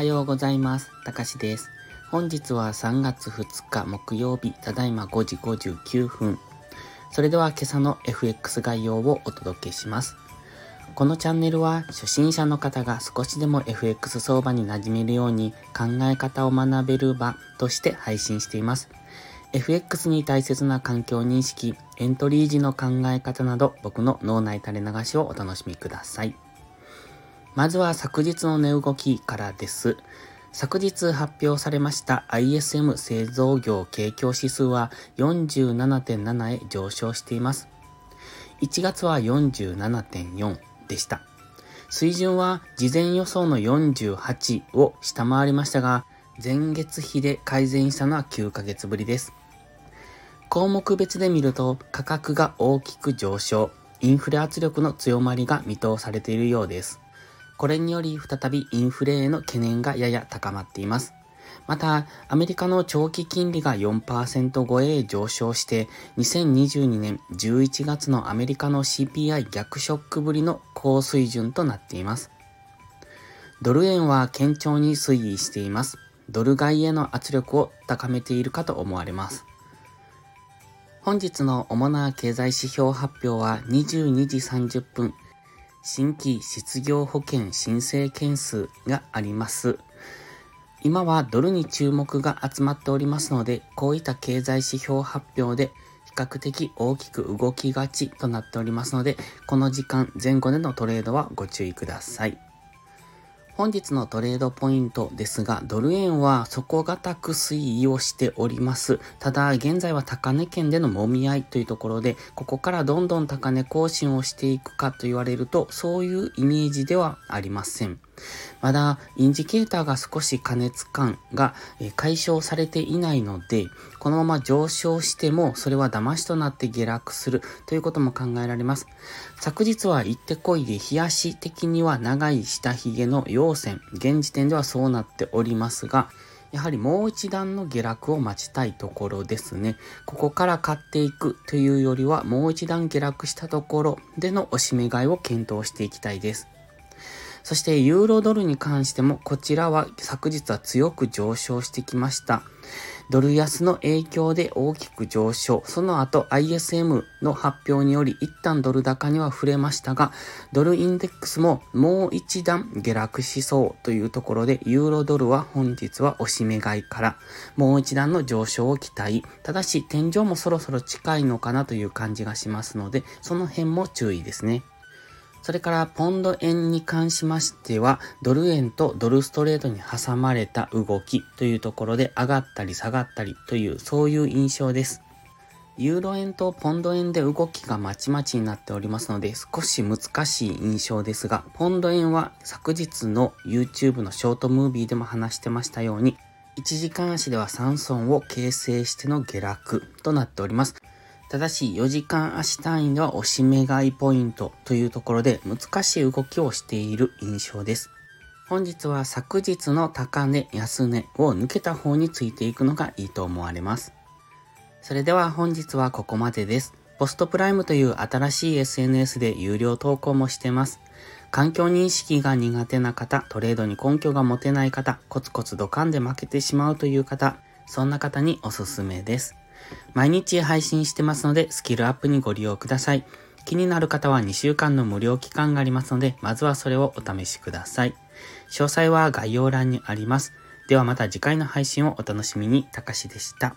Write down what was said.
はようございます。たかしです。本日は3月2日木曜日、ただいま5時59分。それでは今朝の FX 概要をお届けします。このチャンネルは初心者の方が少しでも FX 相場に馴染めるように考え方を学べる場として配信しています。FX に大切な環境認識、エントリー時の考え方など僕の脳内垂れ流しをお楽しみください。まずは昨日の値動きからです。昨日発表されました ISM 製造業景況指数は47.7へ上昇しています。1月は47.4でした。水準は事前予想の48を下回りましたが、前月比で改善したのは9ヶ月ぶりです。項目別で見ると価格が大きく上昇、インフレ圧力の強まりが見通されているようです。これにより再びインフレへの懸念がやや高まっています。また、アメリカの長期金利が4%超えへ上昇して、2022年11月のアメリカの CPI 逆ショックぶりの高水準となっています。ドル円は堅調に推移しています。ドル買いへの圧力を高めているかと思われます。本日の主な経済指標発表は22時30分、新規失業保険申請件数があります。今はドルに注目が集まっておりますので、こういった経済指標発表で比較的大きく動きがちとなっておりますので、この時間前後でのトレードはご注意ください。本日のトレードポイントですが、ドル円は底堅く推移をしております。ただ、現在は高値圏での揉み合いというところで、ここからどんどん高値更新をしていくかと言われると、そういうイメージではありません。まだインジケーターが少し加熱感が解消されていないので、このまま上昇してもそれは騙しとなって下落するということも考えられます。昨日は行ってこいで冷やし的には長い下髭の陽線、現時点ではそうなっておりますが、やはりもう一段の下落を待ちたいところですね。ここから買っていくというよりはもう一段下落したところでのおしめ買いを検討していきたいです。そしてユーロドルに関してもこちらは昨日は強く上昇してきました。ドル安の影響で大きく上昇。その後 ISM の発表により一旦ドル高には触れましたが、ドルインデックスももう一段下落しそうというところで、ユーロドルは本日はおしめ買いからもう一段の上昇を期待。ただし天井もそろそろ近いのかなという感じがしますので、その辺も注意ですね。それからポンド円に関しましては、ドル円とドルストレートに挟まれた動きというところで上がったり下がったりというそういう印象です。ユーロ円とポンド円で動きがまちまちになっておりますので少し難しい印象ですが、ポンド円は昨日の YouTube のショートムービーでも話してましたように、1時間足では3損を形成しての下落となっております。ただし4時間足単位では押し目買いポイントというところで難しい動きをしている印象です。本日は昨日の高値、安値を抜けた方についていくのがいいと思われます。それでは本日はここまでです。ポストプライムという新しい SNS で有料投稿もしてます。環境認識が苦手な方、トレードに根拠が持てない方、コツコツドカンで負けてしまうという方、そんな方におすすめです。毎日配信してますので、スキルアップにご利用ください。気になる方は2週間の無料期間がありますので、まずはそれをお試しください。詳細は概要欄にあります。ではまた次回の配信をお楽しみに。たかしでした。